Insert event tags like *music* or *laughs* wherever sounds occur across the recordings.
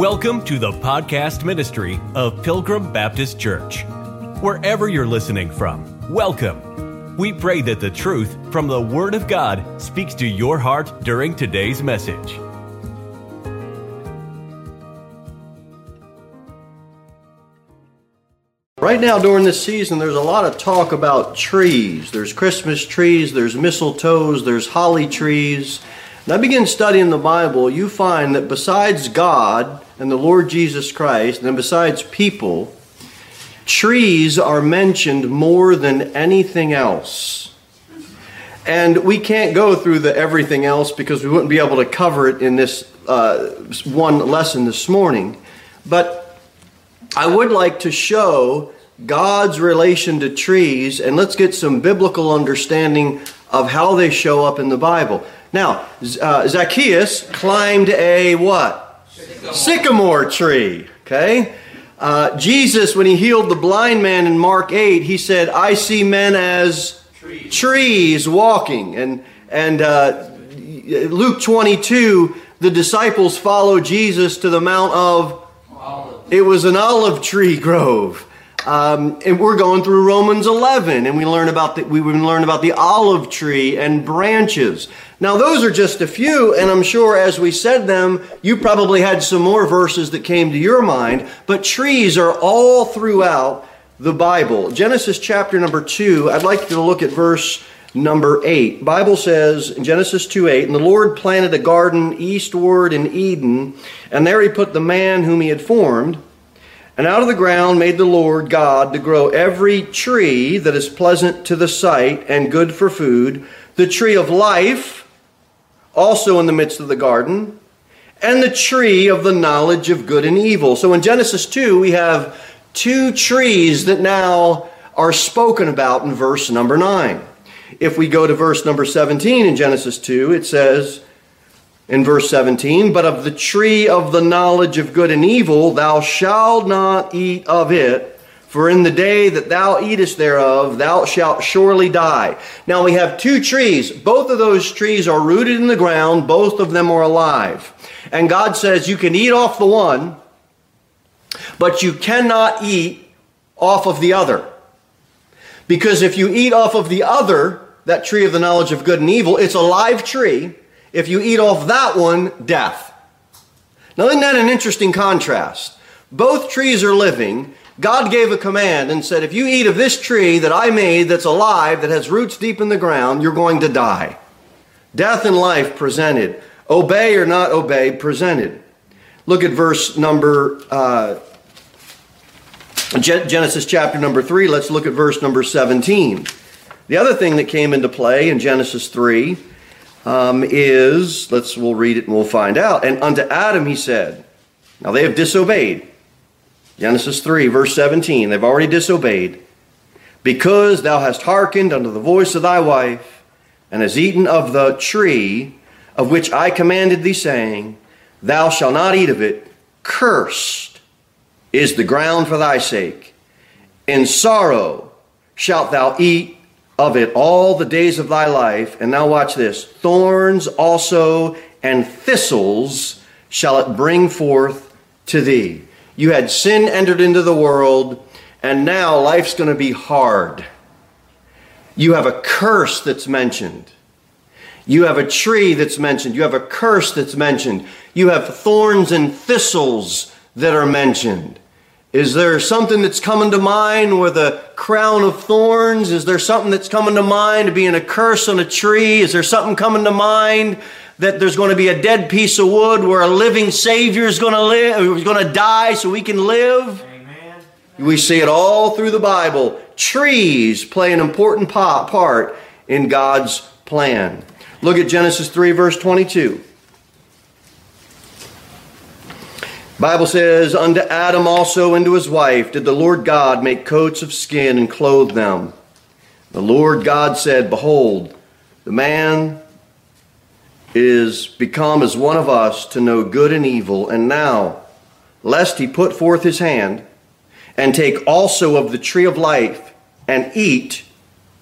Welcome to the podcast ministry of Pilgrim Baptist Church. Wherever you're listening from, welcome. We pray that the truth from the Word of God speaks to your heart during today's message. Right now, during this season, there's a lot of talk about trees. There's Christmas trees, there's mistletoes, there's holly trees. And I begin studying the Bible, you find that besides God and the Lord Jesus Christ, and besides people, trees are mentioned more than anything else. And we can't go through the everything else because we wouldn't be able to cover it in this uh, one lesson this morning. But I would like to show God's relation to trees, and let's get some biblical understanding of how they show up in the Bible. Now, uh, Zacchaeus climbed a what? Sycamore, tree. Okay. Uh, Jesus, when he healed the blind man in Mark 8, he said, I see men as trees, trees walking. And, and uh, Luke 22, the disciples followed Jesus to the Mount of. It was an olive tree grove. Um, and we're going through Romans 11, and we learn about the, we learn about the olive tree and branches. Now, those are just a few, and I'm sure as we said them, you probably had some more verses that came to your mind, but trees are all throughout the Bible. Genesis chapter number 2, I'd like you to look at verse number 8. Bible says in Genesis 2 8, And the Lord planted a garden eastward in Eden, and there he put the man whom he had formed. And out of the ground made the Lord God to grow every tree that is pleasant to the sight and good for food, the tree of life also in the midst of the garden, and the tree of the knowledge of good and evil. So in Genesis 2, we have two trees that now are spoken about in verse number 9. If we go to verse number 17 in Genesis 2, it says in verse 17, But of the tree of the knowledge of good and evil thou shalt not eat of it, for in the day that thou eatest thereof, thou shalt surely die. Now we have two trees. Both of those trees are rooted in the ground. Both of them are alive. And God says you can eat off the one, but you cannot eat off of the other. Because if you eat off of the other, that tree of the knowledge of good and evil, it's a live tree. If you eat off that one, death. Now, isn't that an interesting contrast? Both trees are living, God gave a command and said, If you eat of this tree that I made that's alive, that has roots deep in the ground, you're going to die. Death and life presented. Obey or not obey presented. Look at verse number, uh, Genesis chapter number 3. Let's look at verse number 17. The other thing that came into play in Genesis 3 um, is, let's, we'll read it and we'll find out. And unto Adam he said, Now they have disobeyed. Genesis 3, verse 17. They've already disobeyed. Because thou hast hearkened unto the voice of thy wife, and hast eaten of the tree of which I commanded thee, saying, Thou shalt not eat of it, cursed is the ground for thy sake. In sorrow shalt thou eat of it all the days of thy life. And now watch this thorns also and thistles shall it bring forth to thee. You had sin entered into the world, and now life's going to be hard. You have a curse that's mentioned. You have a tree that's mentioned. You have a curse that's mentioned. You have thorns and thistles that are mentioned. Is there something that's coming to mind with a crown of thorns? Is there something that's coming to mind being a curse on a tree? Is there something coming to mind that there's going to be a dead piece of wood where a living Savior is going to live, is going to die so we can live. Amen. We see it all through the Bible. Trees play an important part in God's plan. Look at Genesis 3, verse 22. Bible says, Unto Adam also and to his wife did the Lord God make coats of skin and clothe them. The Lord God said, Behold, the man is become as one of us to know good and evil. And now, lest he put forth his hand and take also of the tree of life and eat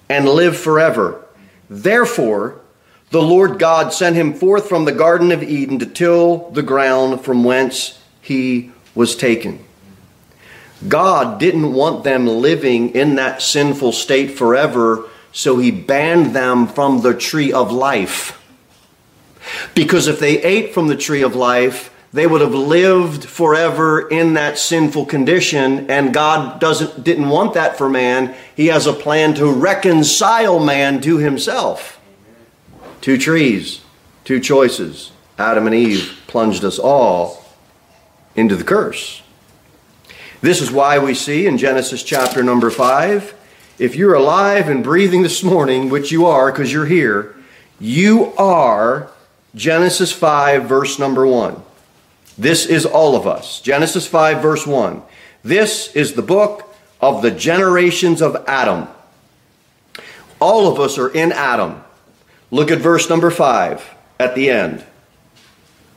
and live forever. Therefore, the Lord God sent him forth from the Garden of Eden to till the ground from whence he was taken. God didn't want them living in that sinful state forever, so he banned them from the tree of life. Because if they ate from the tree of life, they would have lived forever in that sinful condition and God doesn't didn't want that for man. He has a plan to reconcile man to himself. Two trees, two choices. Adam and Eve plunged us all into the curse. This is why we see in Genesis chapter number 5, if you're alive and breathing this morning, which you are because you're here, you are Genesis 5 verse number 1. This is all of us. Genesis 5, verse 1. This is the book of the generations of Adam. All of us are in Adam. Look at verse number 5 at the end.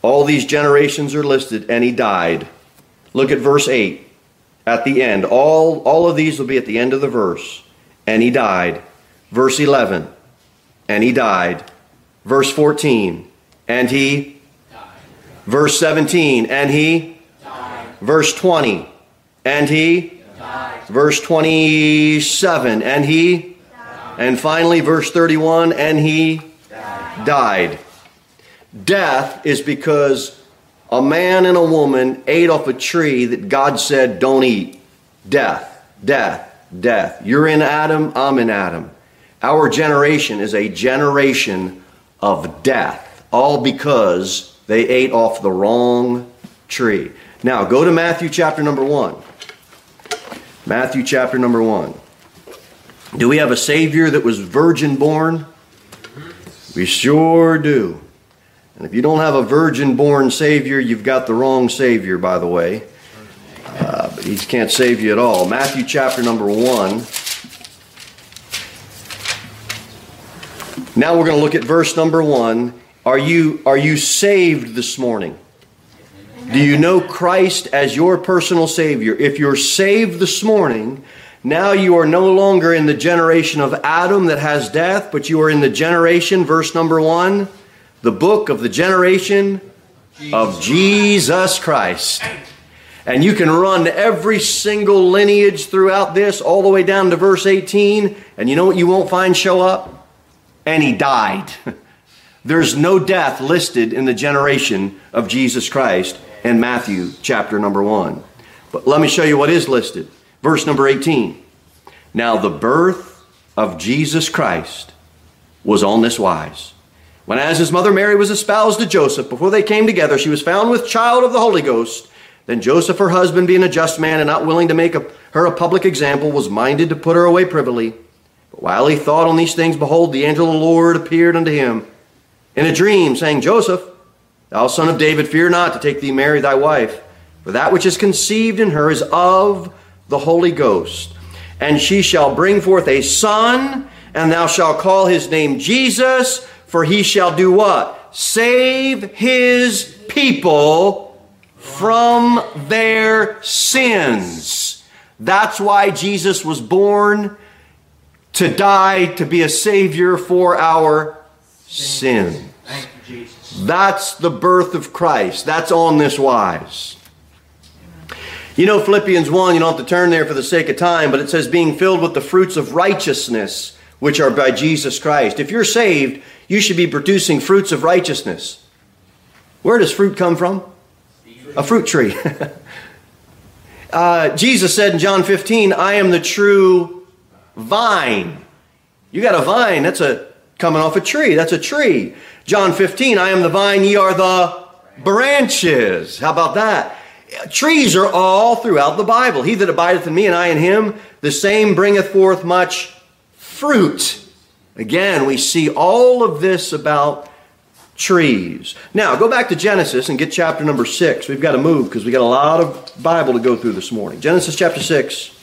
All these generations are listed, and he died. Look at verse 8 at the end. All, all of these will be at the end of the verse. And he died. Verse 11. And he died. Verse 14. And he Verse 17, and he died. Verse 20, and he died. Verse 27, and he died. And finally, verse 31, and he died. died. Death is because a man and a woman ate off a tree that God said, don't eat. Death, death, death. You're in Adam, I'm in Adam. Our generation is a generation of death, all because they ate off the wrong tree. Now, go to Matthew chapter number 1. Matthew chapter number 1. Do we have a Savior that was virgin born? We sure do. And if you don't have a virgin born Savior, you've got the wrong Savior, by the way. Uh, but He can't save you at all. Matthew chapter number 1. Now we're going to look at verse number 1 are you, are you saved this morning? Do you know Christ as your personal Savior? If you're saved this morning, now you are no longer in the generation of Adam that has death, but you are in the generation, verse number one, the book of the generation of Jesus Christ. And you can run every single lineage throughout this, all the way down to verse 18, and you know what you won't find show up? And he died. *laughs* There's no death listed in the generation of Jesus Christ in Matthew chapter number 1. But let me show you what is listed. Verse number 18. Now the birth of Jesus Christ was on this wise. When as his mother Mary was espoused to Joseph, before they came together, she was found with child of the Holy Ghost. Then Joseph, her husband, being a just man and not willing to make a, her a public example, was minded to put her away privily. But while he thought on these things, behold, the angel of the Lord appeared unto him in a dream, saying, Joseph, thou son of David, fear not to take thee Mary thy wife, for that which is conceived in her is of the Holy Ghost. And she shall bring forth a son, and thou shalt call his name Jesus, for he shall do what? Save his people from their sins. That's why Jesus was born to die, to be a Savior for our sin. That's the birth of Christ. That's on this wise. You know, Philippians 1, you don't have to turn there for the sake of time, but it says, being filled with the fruits of righteousness, which are by Jesus Christ. If you're saved, you should be producing fruits of righteousness. Where does fruit come from? A fruit tree. *laughs* uh, Jesus said in John 15, I am the true vine. You got a vine, that's a coming off a tree. That's a tree. John 15, I am the vine, ye are the branches. How about that? Trees are all throughout the Bible. He that abideth in me and I in him, the same bringeth forth much fruit. Again, we see all of this about trees. Now, go back to Genesis and get chapter number 6. We've got to move because we got a lot of Bible to go through this morning. Genesis chapter 6.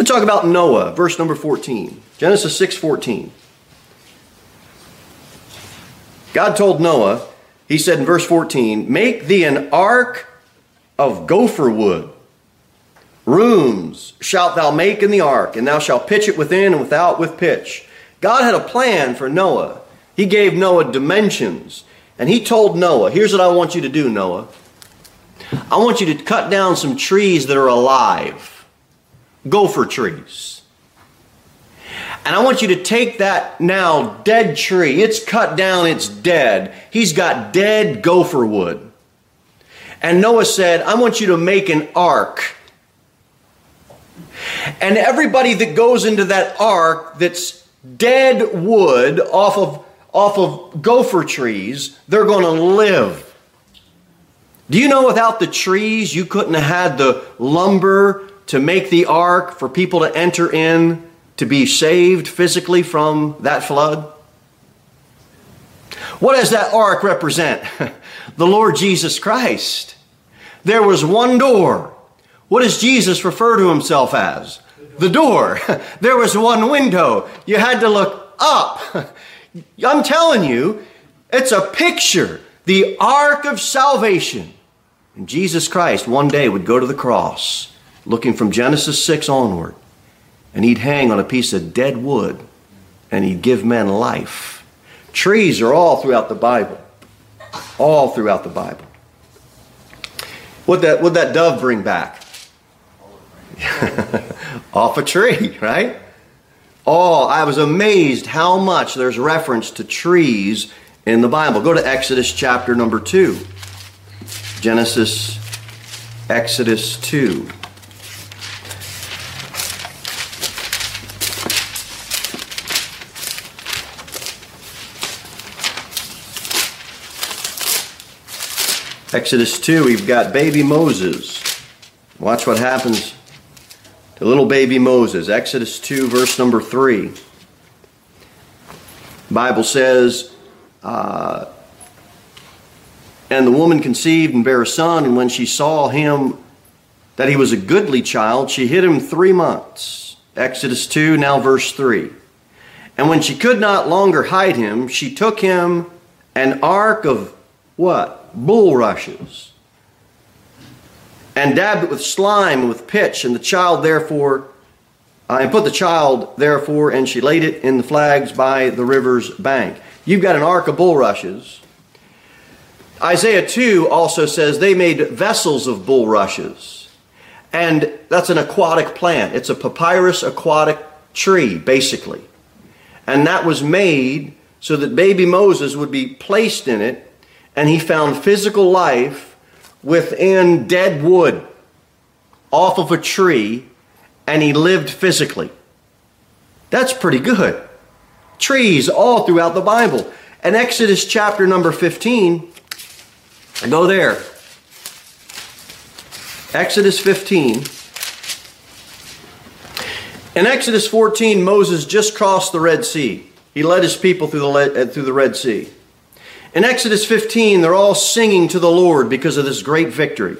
Let's talk about Noah, verse number 14. Genesis 6:14. God told Noah, he said in verse 14, "Make thee an ark of gopher wood. Rooms shalt thou make in the ark, and thou shalt pitch it within and without with pitch." God had a plan for Noah. He gave Noah dimensions, and he told Noah, "Here's what I want you to do, Noah. I want you to cut down some trees that are alive, gopher trees. And I want you to take that now dead tree. It's cut down, it's dead. He's got dead gopher wood. And Noah said, I want you to make an ark. And everybody that goes into that ark that's dead wood off of, off of gopher trees, they're going to live. Do you know without the trees, you couldn't have had the lumber to make the ark for people to enter in to be saved physically from that flood? What does that ark represent? *laughs* the Lord Jesus Christ. There was one door. What does Jesus refer to himself as? The door. *laughs* There was one window. You had to look up. *laughs* I'm telling you, it's a picture. The ark of salvation. And Jesus Christ one day would go to the cross, looking from Genesis 6 onward, and he'd hang on a piece of dead wood and he'd give men life. Trees are all throughout the Bible. All throughout the Bible. What that what that dove bring back? *laughs* Off a tree, right? Oh, I was amazed how much there's reference to trees in the Bible. Go to Exodus chapter number 2. Genesis, Exodus 2. Exodus 2, we've got baby Moses. Watch what happens to little baby Moses. Exodus 2, verse number 3. Bible says, uh, and the woman conceived and bare a son, and when she saw him that he was a goodly child, she hid him three months. Exodus 2, now verse 3. And when she could not longer hide him, she took him an ark of what? Bulrushes. And dabbed it with slime and with pitch, and the child therefore, uh, and put the child therefore, and she laid it in the flags by the river's bank. You've got an ark of bulrushes Isaiah 2 also says they made vessels of bulrushes. And that's an aquatic plant. It's a papyrus aquatic tree, basically. And that was made so that baby Moses would be placed in it, and he found physical life within dead wood off of a tree, and he lived physically. That's pretty good. Trees all throughout the Bible. In Exodus chapter number 15, Go there. Exodus 15. In Exodus 14, Moses just crossed the Red Sea. He led his people through the, uh, through the Red Sea. In Exodus 15, they're all singing to the Lord because of this great victory.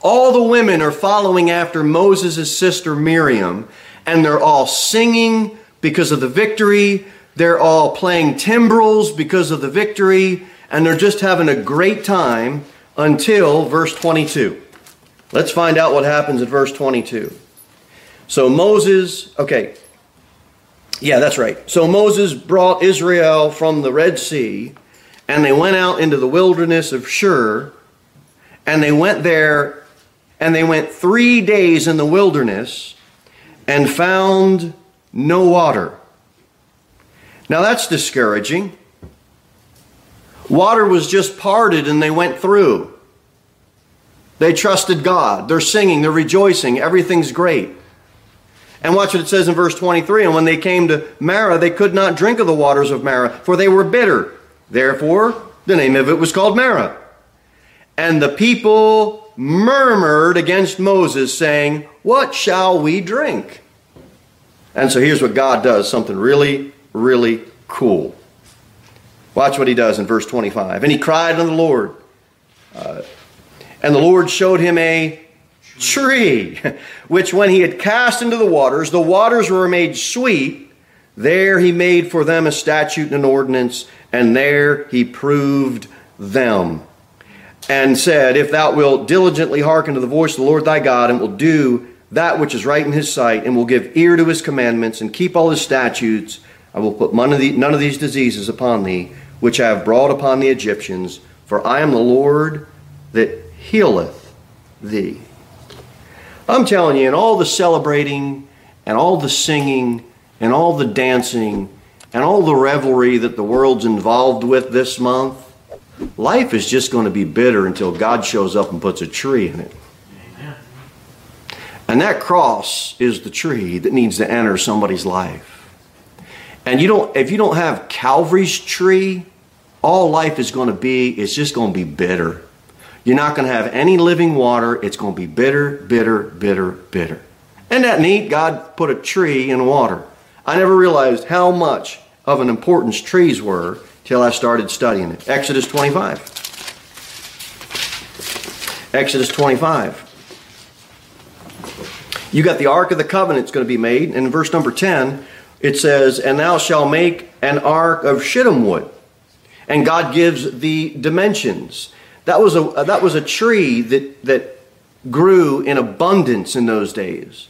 All the women are following after Moses' sister Miriam, and they're all singing because of the victory. They're all playing timbrels because of the victory and they're just having a great time until verse 22. Let's find out what happens at verse 22. So Moses, okay, yeah, that's right. So Moses brought Israel from the Red Sea, and they went out into the wilderness of Shur, and they went there, and they went three days in the wilderness and found no water. Now that's discouraging. Water was just parted and they went through. They trusted God. They're singing, they're rejoicing, everything's great. And watch what it says in verse 23 And when they came to Marah, they could not drink of the waters of Marah, for they were bitter. Therefore, the name of it was called Marah. And the people murmured against Moses, saying, What shall we drink? And so here's what God does something really, really cool. Watch what he does in verse 25. And he cried unto the Lord. Uh, and the Lord showed him a tree, *laughs* which when he had cast into the waters, the waters were made sweet. There he made for them a statute and an ordinance, and there he proved them. And said, If thou wilt diligently hearken to the voice of the Lord thy God, and will do that which is right in his sight, and will give ear to his commandments, and keep all his statutes, I will put none of, these diseases upon thee which I have brought upon the Egyptians, for I am the Lord that healeth thee. I'm telling you, in all the celebrating and all the singing and all the dancing and all the revelry that the world's involved with this month, life is just going to be bitter until God shows up and puts a tree in it. And that cross is the tree that needs to enter somebody's life. And you don't if you don't have Calvary's tree, all life is going to be it's just going to be bitter. You're not going to have any living water. It's going to be bitter, bitter, bitter, bitter. Isn't that neat? God put a tree in water. I never realized how much of an importance trees were till I started studying it. Exodus 25. Exodus 25 you got the Ark of the Covenant that's going to be made. And in verse number 10, it says, And thou shalt make an ark of shittim wood. And God gives the dimensions. That was a, that was a tree that, that grew in abundance in those days.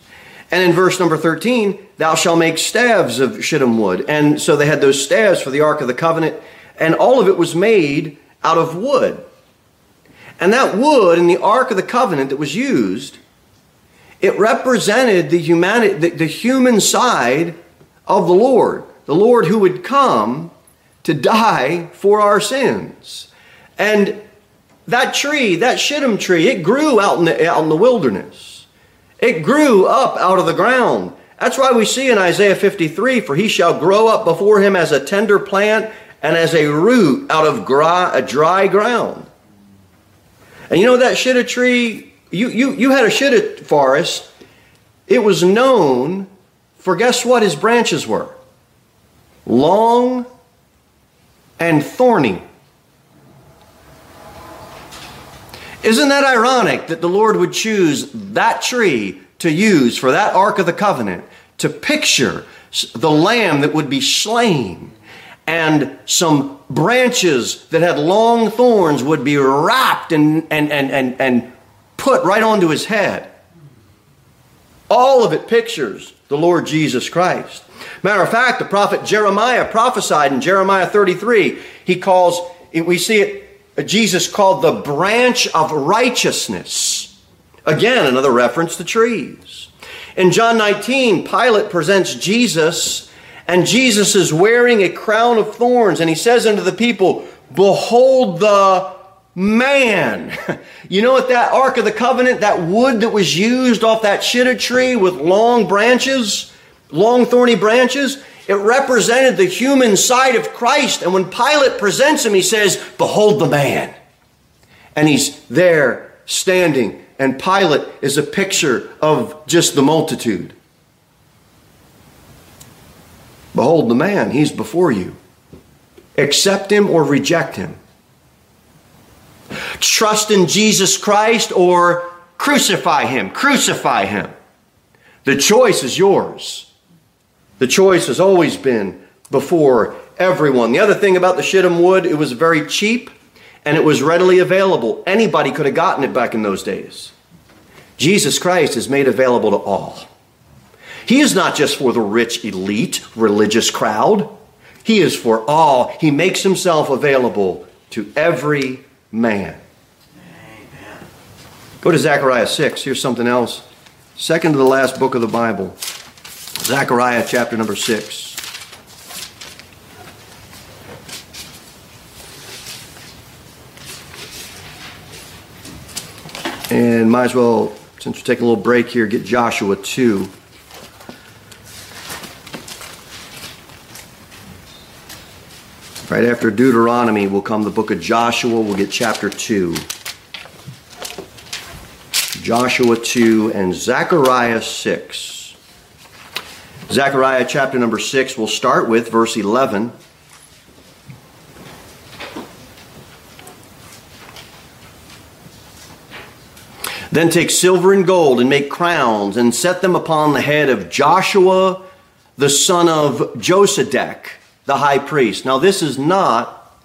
And in verse number 13, thou shalt make staves of shittim wood. And so they had those staves for the Ark of the Covenant, and all of it was made out of wood. And that wood in the Ark of the Covenant that was used it represented the, humanity, the, the human side of the Lord, the Lord who would come to die for our sins. And that tree, that shittim tree, it grew out in, the, out in the wilderness. It grew up out of the ground. That's why we see in Isaiah 53 For he shall grow up before him as a tender plant and as a root out of dry, a dry ground. And you know that shittim tree you, you, you had a shittim forest. It was known for guess what his branches were? Long and thorny. Isn't that ironic that the Lord would choose that tree to use for that Ark of the Covenant to picture the lamb that would be slain and some branches that had long thorns would be wrapped and, and, and, and, and put right onto his head. All of it pictures the Lord Jesus Christ. Matter of fact, the prophet Jeremiah prophesied in Jeremiah 33. He calls, we see it, Jesus called the branch of righteousness. Again, another reference to trees. In John 19, Pilate presents Jesus, and Jesus is wearing a crown of thorns, and he says unto the people, Behold the Man, *laughs* you know what that Ark of the Covenant, that wood that was used off that shittim tree with long branches, long thorny branches, it represented the human side of Christ. And when Pilate presents him, he says, Behold the man. And he's there standing, and Pilate is a picture of just the multitude. Behold the man, he's before you. Accept him or reject him. Trust in Jesus Christ or crucify him. Crucify him. The choice is yours. The choice has always been before everyone. The other thing about the shittim wood, it was very cheap and it was readily available. Anybody could have gotten it back in those days. Jesus Christ is made available to all. He is not just for the rich elite religious crowd. He is for all. He makes himself available to every man. Amen. Go to Zechariah 6. Here's something else. Second to the last book of the Bible. Zechariah chapter number 6. And might as well, since we're taking a little break here, get Joshua 2. Right after Deuteronomy will come the book of Joshua. We'll get chapter 2. Joshua 2 and Zechariah 6. Zechariah chapter number 6, we'll start with verse 11. Then take silver and gold and make crowns and set them upon the head of Joshua the son of Josedech the high priest. Now, this is not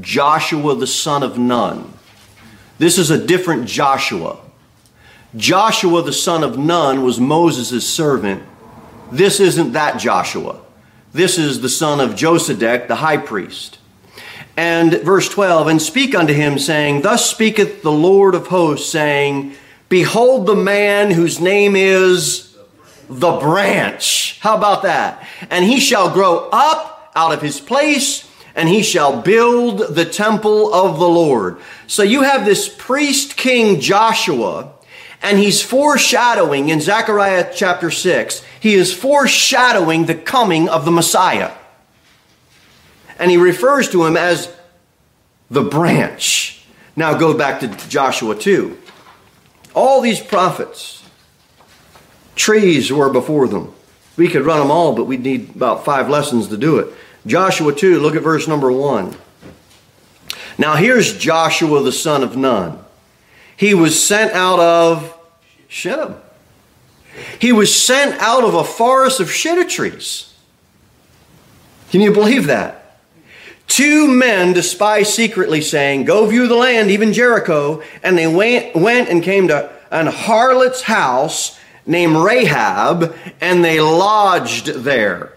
Joshua the son of Nun. This is a different Joshua. Joshua the son of Nun was Moses' servant. This isn't that Joshua. This is the son of Josedech, the high priest. And verse 12, and speak unto him, saying, Thus speaketh the Lord of hosts, saying, Behold the man whose name is the branch. How about that? And he shall grow up out of his place, and he shall build the temple of the Lord. So you have this priest king Joshua, and he's foreshadowing in Zechariah chapter 6, he is foreshadowing the coming of the Messiah. And he refers to him as the branch. Now go back to Joshua 2. All these prophets, trees were before them. We could run them all, but we'd need about five lessons to do it. Joshua 2, look at verse number 1. Now here's Joshua the son of Nun. He was sent out of Shittim. He was sent out of a forest of shittim trees. Can you believe that? Two men despised secretly, saying, Go view the land, even Jericho. And they went, went and came to an harlot's house named Rahab, and they lodged there.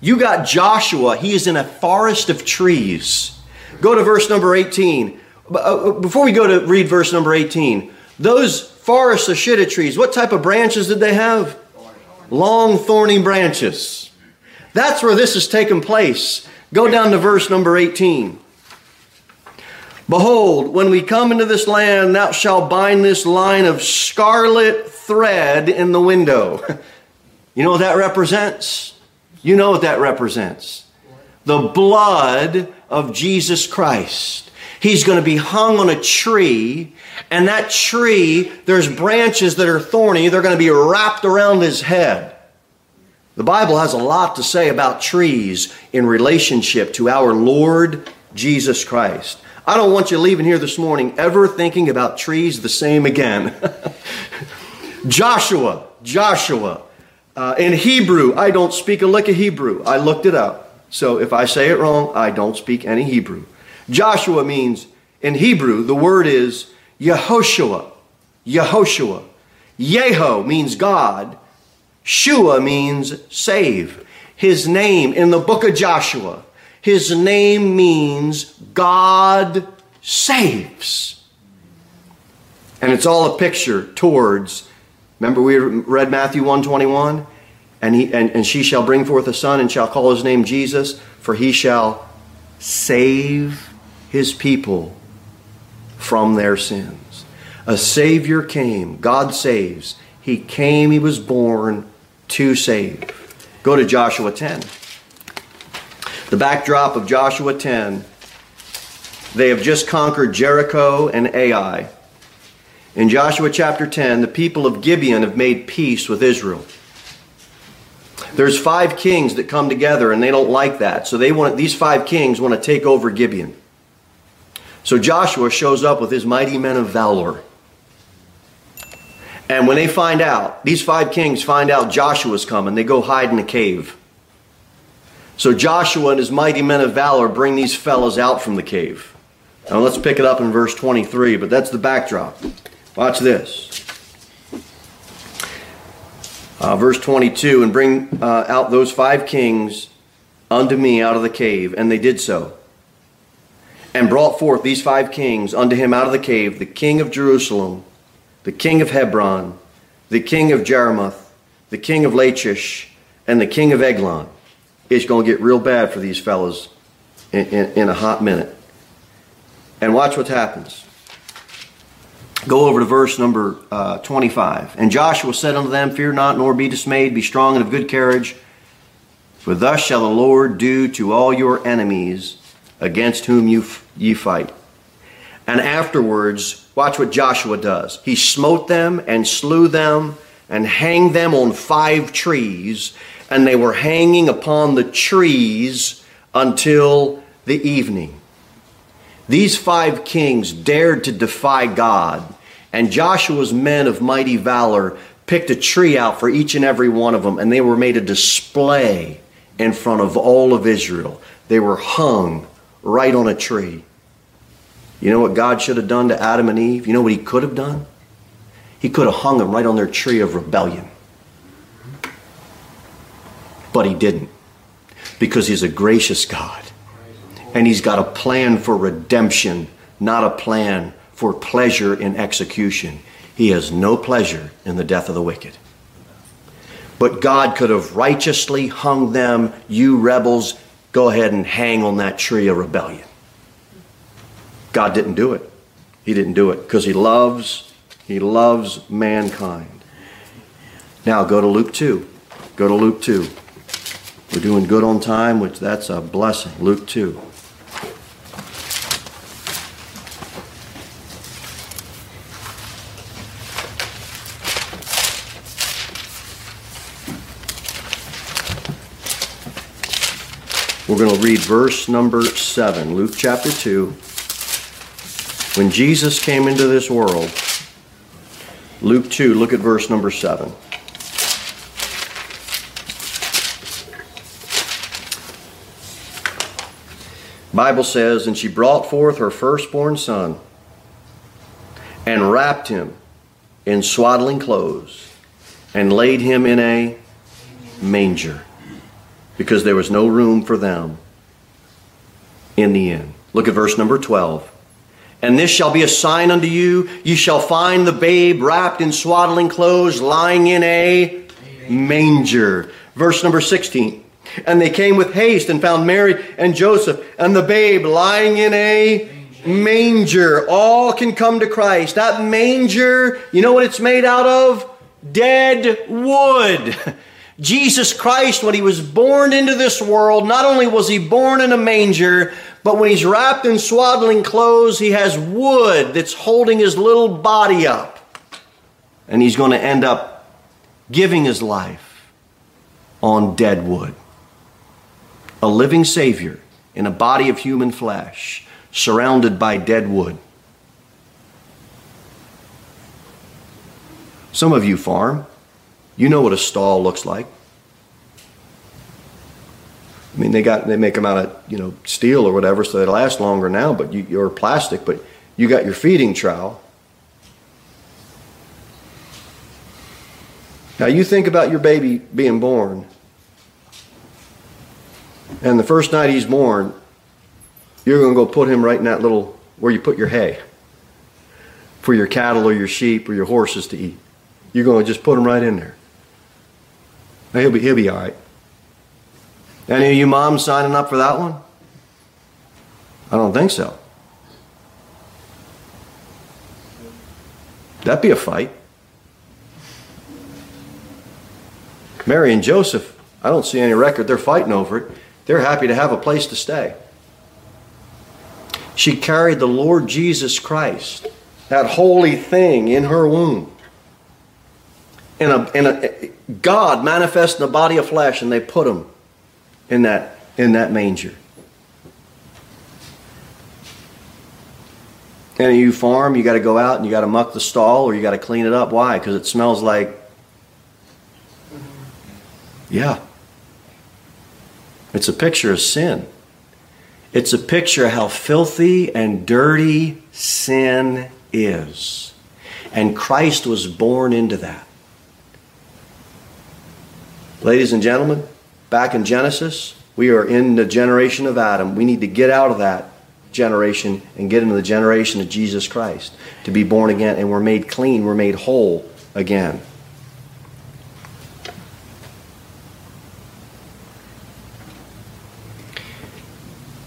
You got Joshua, he is in a forest of trees. Go to verse number 18. Uh, before we go to read verse number 18, those forests of shittim trees, what type of branches did they have? Long, thorny branches. That's where this has taken place. Go down to verse number 18. Behold, when we come into this land, thou shalt bind this line of scarlet thread in the window. *laughs* You know what that represents? You know what that represents. The blood of Jesus Christ. He's going to be hung on a tree, and that tree, there's branches that are thorny, they're going to be wrapped around his head. The Bible has a lot to say about trees in relationship to our Lord Jesus Christ. I don't want you leaving here this morning ever thinking about trees the same again. *laughs* Joshua, Joshua. Uh, in Hebrew, I don't speak a lick of Hebrew. I looked it up. So if I say it wrong, I don't speak any Hebrew. Joshua means, in Hebrew, the word is Yehoshua. Yehoshua. Yeho means God. Shua means save. His name in the book of Joshua, his name means God saves. And it's all a picture towards, remember we read Matthew 121? And, he, and, and she shall bring forth a son and shall call his name Jesus, for he shall save his people from their sins. A Savior came. God saves. He came, He was born to save. Go to Joshua 10. The backdrop of Joshua 10 they have just conquered Jericho and Ai. In Joshua chapter 10, the people of Gibeon have made peace with Israel. There's five kings that come together and they don't like that. So they want these five kings want to take over Gibeon. So Joshua shows up with his mighty men of valor. And when they find out, these five kings find out Joshua's coming, they go hide in a cave. So Joshua and his mighty men of valor bring these fellows out from the cave. Now let's pick it up in verse 23, but that's the backdrop. Watch this. Uh, verse 22 and bring uh, out those five kings unto me out of the cave, and they did so and brought forth these five kings unto him out of the cave the king of Jerusalem, the king of Hebron, the king of Jarmuth, the king of Lachish, and the king of Eglon. It's going to get real bad for these fellows in, in, in a hot minute. And watch what happens. Go over to verse number uh, 25. And Joshua said unto them, Fear not, nor be dismayed, be strong and of good courage. For thus shall the Lord do to all your enemies against whom you, ye fight. And afterwards, watch what Joshua does. He smote them and slew them and hanged them on five trees, and they were hanging upon the trees until the evening. These five kings dared to defy God, and Joshua's men of mighty valor picked a tree out for each and every one of them, and they were made a display in front of all of Israel. They were hung right on a tree. You know what God should have done to Adam and Eve? You know what he could have done? He could have hung them right on their tree of rebellion. But he didn't. Because he's a gracious God. And he's got a plan for redemption, not a plan for pleasure in execution. He has no pleasure in the death of the wicked. But God could have righteously hung them, you rebels, go ahead and hang on that tree of rebellion. God didn't do it. He didn't do it because he loves he loves mankind. Now go to Luke 2. Go to Luke 2. We're doing good on time, which that's a blessing. Luke 2. We're going to read verse number 7, Luke chapter 2. When Jesus came into this world, Luke 2, look at verse number 7. Bible says, And she brought forth her firstborn son and wrapped him in swaddling clothes and laid him in a manger because there was no room for them in the inn. Look at verse number 12. And this shall be a sign unto you. You shall find the babe wrapped in swaddling clothes, lying in a manger. Verse number 16. And they came with haste and found Mary and Joseph and the babe lying in a manger. All can come to Christ. That manger, you know what it's made out of? Dead wood. *laughs* Jesus Christ, when he was born into this world, not only was he born in a manger, but when he's wrapped in swaddling clothes, he has wood that's holding his little body up. And he's going to end up giving his life on dead wood. A living Savior in a body of human flesh, surrounded by dead wood. Some of you farm. You know what a stall looks like. I mean, they got they make them out of you know steel or whatever, so they last longer now. But you, are plastic, but you got your feeding trowel. Now you think about your baby being born, and the first night he's born, you're to go put him right in that little where you put your hay for your cattle or your sheep or your horses to eat. You're to just put him right in there. He'll be, he'll be all right. Any of you moms signing up for that one? I don't think so. That'd be a fight. Mary and Joseph, I don't see any record they're fighting over it. They're happy to have a place to stay. She carried the Lord Jesus Christ, that holy thing, in her womb. In a, in a, God manifest in the body of flesh, and they put him in that, in that manger. And you farm, you got to go out and you got to muck the stall or you got to clean it up. Why? Because it smells like, yeah. It's a picture of sin. It's a picture of how filthy and dirty sin is. And Christ was born into that. Ladies and gentlemen, back in Genesis, we are in the generation of Adam. We need to get out of that generation and get into the generation of Jesus Christ to be born again. And we're made clean, we're made whole again.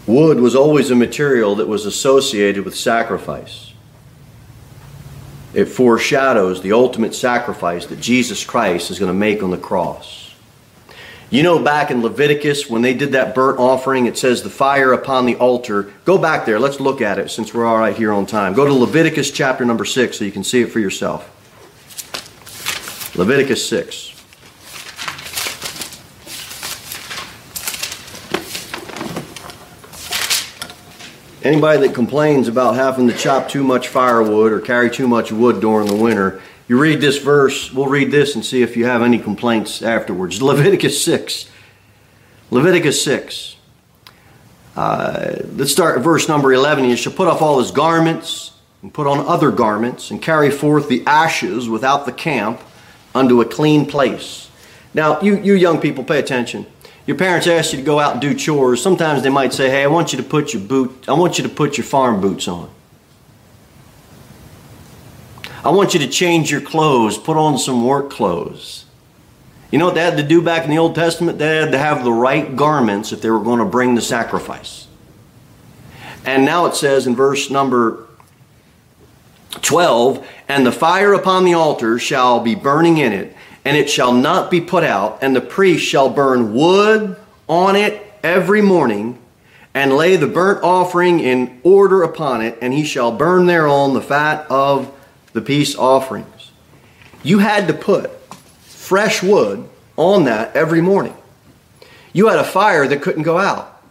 Wood was always a material that was associated with sacrifice. It foreshadows the ultimate sacrifice that Jesus Christ is going to make on the cross. You know, back in Leviticus, when they did that burnt offering, it says the fire upon the altar. Go back there. Let's look at it since we're all right here on time. Go to Leviticus chapter number 6 so you can see it for yourself. Leviticus 6. Anybody that complains about having to chop too much firewood or carry too much wood during the winter, you read this verse, we'll read this and see if you have any complaints afterwards. *laughs* Leviticus 6. Leviticus 6. Uh, let's start at verse number 11. You shall put off all his garments and put on other garments and carry forth the ashes without the camp unto a clean place. Now, you, you young people, pay attention. Your parents ask you to go out and do chores. Sometimes they might say, "Hey, I want you to put your boot. I want you to put your farm boots on. I want you to change your clothes. Put on some work clothes." You know what they had to do back in the Old Testament? They had to have the right garments if they were going to bring the sacrifice. And now it says in verse number 12, and the fire upon the altar shall be burning in it, and it shall not be put out, and the priest shall burn wood on it every morning, and lay the burnt offering in order upon it, and he shall burn thereon the fat of the peace offerings. You had to put fresh wood on that every morning. You had a fire that couldn't go out.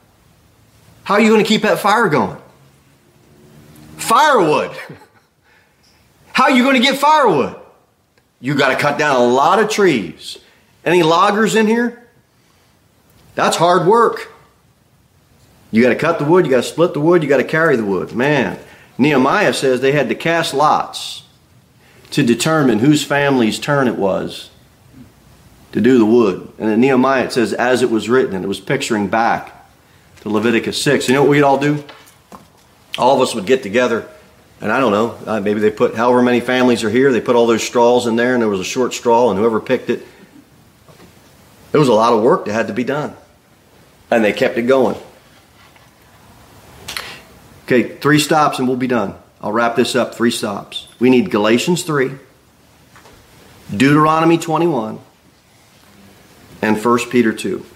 How are you going to keep that fire going? Firewood. *laughs* How are you going to get firewood? You got to cut down a lot of trees. Any loggers in here? That's hard work. You got to cut the wood, you got to split the wood, you got to carry the wood. Man, Nehemiah says they had to cast lots to determine whose family's turn it was to do the wood. And in Nehemiah it says, as it was written, and it was picturing back to Leviticus 6. You know what we'd all do? All of us would get together and I don't know, uh, maybe they put however many families are here, they put all those straws in there, and there was a short straw, and whoever picked it, there was a lot of work that had to be done. And they kept it going. Okay, three stops and we'll be done. I'll wrap this up. Three stops. We need Galatians 3, Deuteronomy 21, and 1 Peter 2.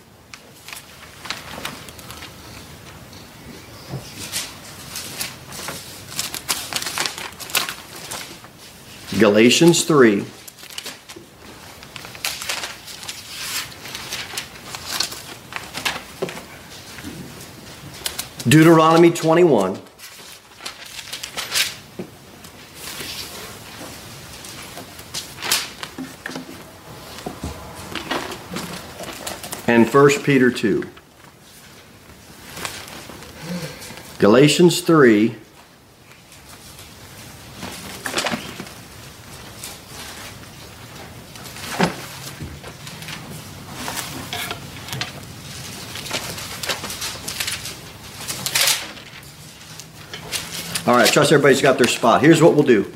Galatians 3. Deuteronomy 21. And 1 Peter 2. Galatians 3 All right, trust everybody's got their spot. Here's what we'll do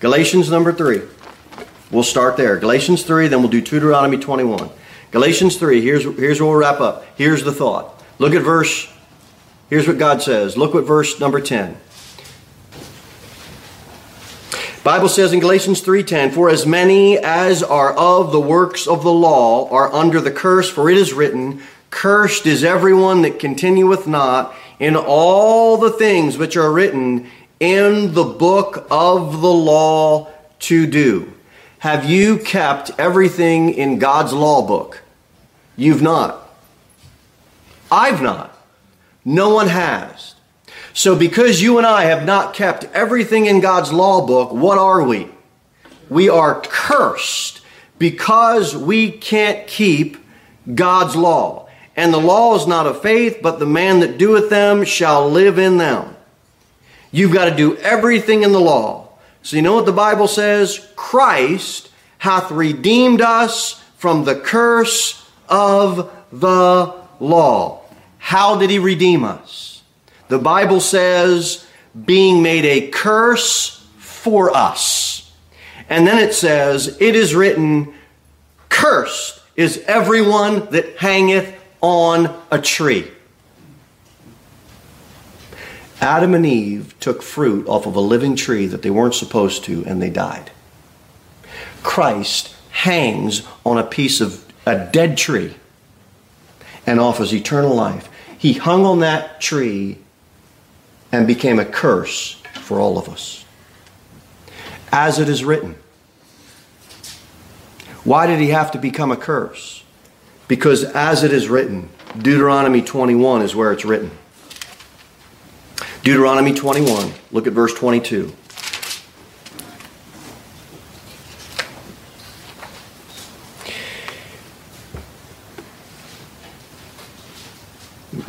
Galatians number 3. We'll start there. Galatians 3, then we'll do Deuteronomy 21. Galatians 3, here's, here's where we'll wrap up. Here's the thought. Look at verse, here's what God says. Look what verse number 10. Bible says in Galatians 3:10, "For as many as are of the works of the law are under the curse, for it is written, cursed is everyone that continueth not in all the things which are written in the book of the law to do. Have you kept everything in God's law book? You've not. I've not. No one has. So, because you and I have not kept everything in God's law book, what are we? We are cursed because we can't keep God's law. And the law is not of faith, but the man that doeth them shall live in them. You've got to do everything in the law. So you know what the Bible says? Christ hath redeemed us from the curse of the law. How did he redeem us? The Bible says, being made a curse for us. And then it says, it is written, cursed is everyone that hangeth on a tree. Adam and Eve took fruit off of a living tree that they weren't supposed to, and they died. Christ hangs on a piece of a dead tree and offers eternal life. He hung on that tree and became a curse for all of us. As it is written. Why did he have to become a curse? Because as it is written, Deuteronomy 21 is where it's written. Deuteronomy 21, look at verse 22.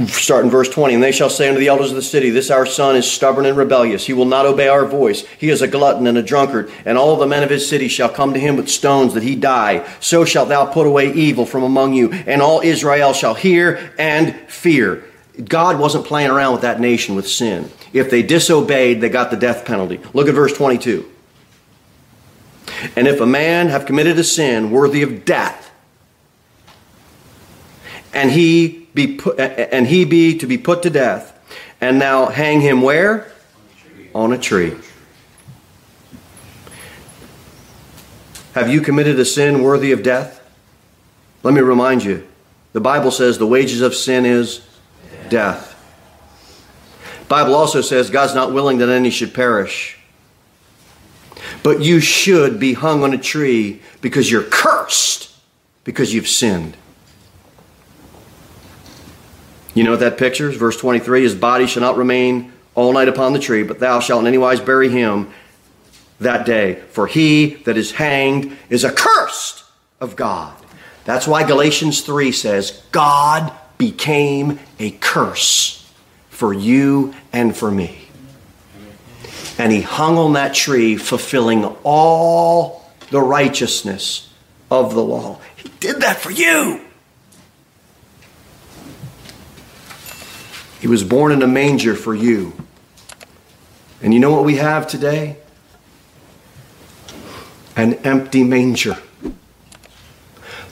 Start in verse 20. And they shall say unto the elders of the city, This our son is stubborn and rebellious. He will not obey our voice. He is a glutton and a drunkard. And all the men of his city shall come to him with stones that he die. So shalt thou put away evil from among you. And all Israel shall hear and fear. God wasn't playing around with that nation with sin. If they disobeyed, they got the death penalty. Look at verse 22. And if a man have committed a sin worthy of death, and he be put, and he be to be put to death, and now hang him where? On a tree. Have you committed a sin worthy of death? Let me remind you. The Bible says the wages of sin is death. Bible also says God's not willing that any should perish. But you should be hung on a tree because you're cursed because you've sinned. You know what that pictures? Verse 23 His body shall not remain all night upon the tree, but thou shalt in any wise bury him that day. For he that is hanged is accursed of God. That's why Galatians 3 says, God became a curse for you and for me. And he hung on that tree, fulfilling all the righteousness of the law. He did that for you. He was born in a manger for you. And you know what we have today? An empty manger.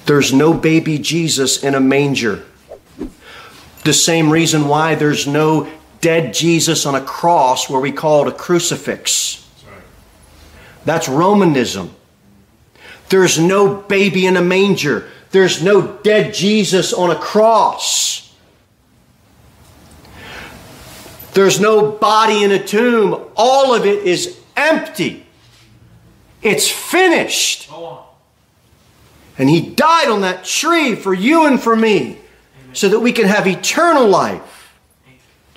There's no baby Jesus in a manger. The same reason why there's no dead Jesus on a cross where we call it a crucifix. That's Romanism. There's no baby in a manger. There's no dead Jesus on a cross. There's no body in a tomb. All of it is empty. It's finished. And He died on that tree for you and for me so that we can have eternal life.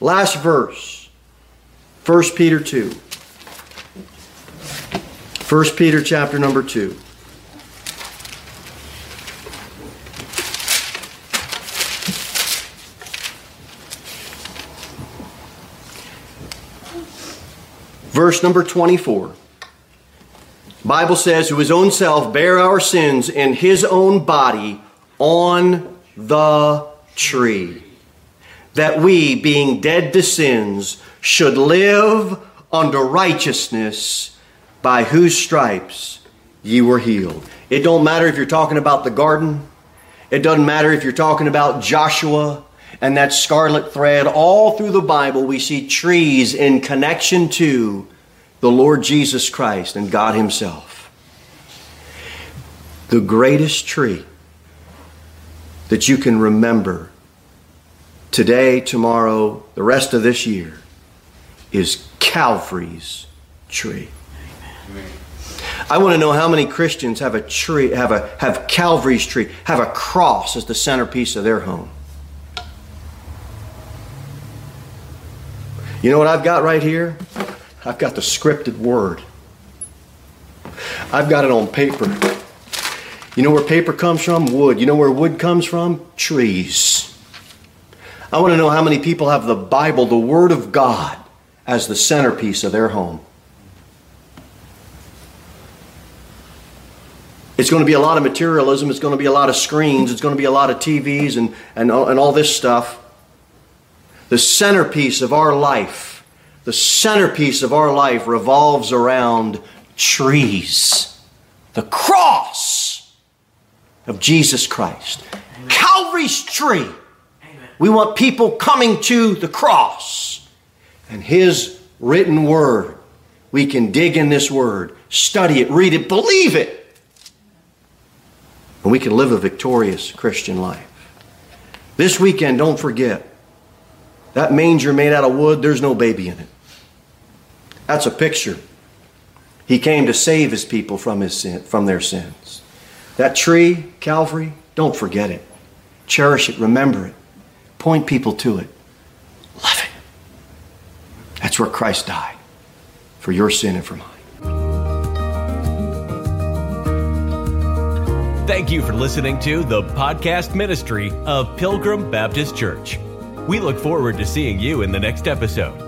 Last verse 1 Peter 2. 1 Peter chapter number 2. Verse number 24. Bible says, who his own self bare our sins in his own body on the tree, that we, being dead to sins, should live unto righteousness, by whose stripes ye were healed. It don't matter if you're talking about the garden. It doesn't matter if you're talking about Joshua and that scarlet thread. All through the Bible, we see trees in connection to the Lord Jesus Christ and God Himself. The greatest tree that you can remember today, tomorrow, the rest of this year is Calvary's tree. I want to know how many Christians have a tree, have a have Calvary's tree, have a cross as the centerpiece of their home. You know what I've got right here? I've got the scripted word. I've got it on paper. You know where paper comes from? Wood. You know where wood comes from? Trees. I want to know how many people have the Bible, the Word of God, as the centerpiece of their home. It's going to be a lot of materialism. It's going to be a lot of screens. It's going to be a lot of TVs and, and, and all this stuff. The centerpiece of our life, the centerpiece of our life revolves around trees. The cross of Jesus Christ. Amen. Calvary's tree. Amen. We want people coming to the cross and His written word. We can dig in this word, study it, read it, believe it. And we can live a victorious Christian life. This weekend, don't forget, that manger made out of wood, there's no baby in it. That's a picture. He came to save his people from, his sin, from their sins. That tree, Calvary, don't forget it. Cherish it, remember it. Point people to it. Love it. That's where Christ died for your sin and for mine. Thank you for listening to the podcast ministry of Pilgrim Baptist Church. We look forward to seeing you in the next episode.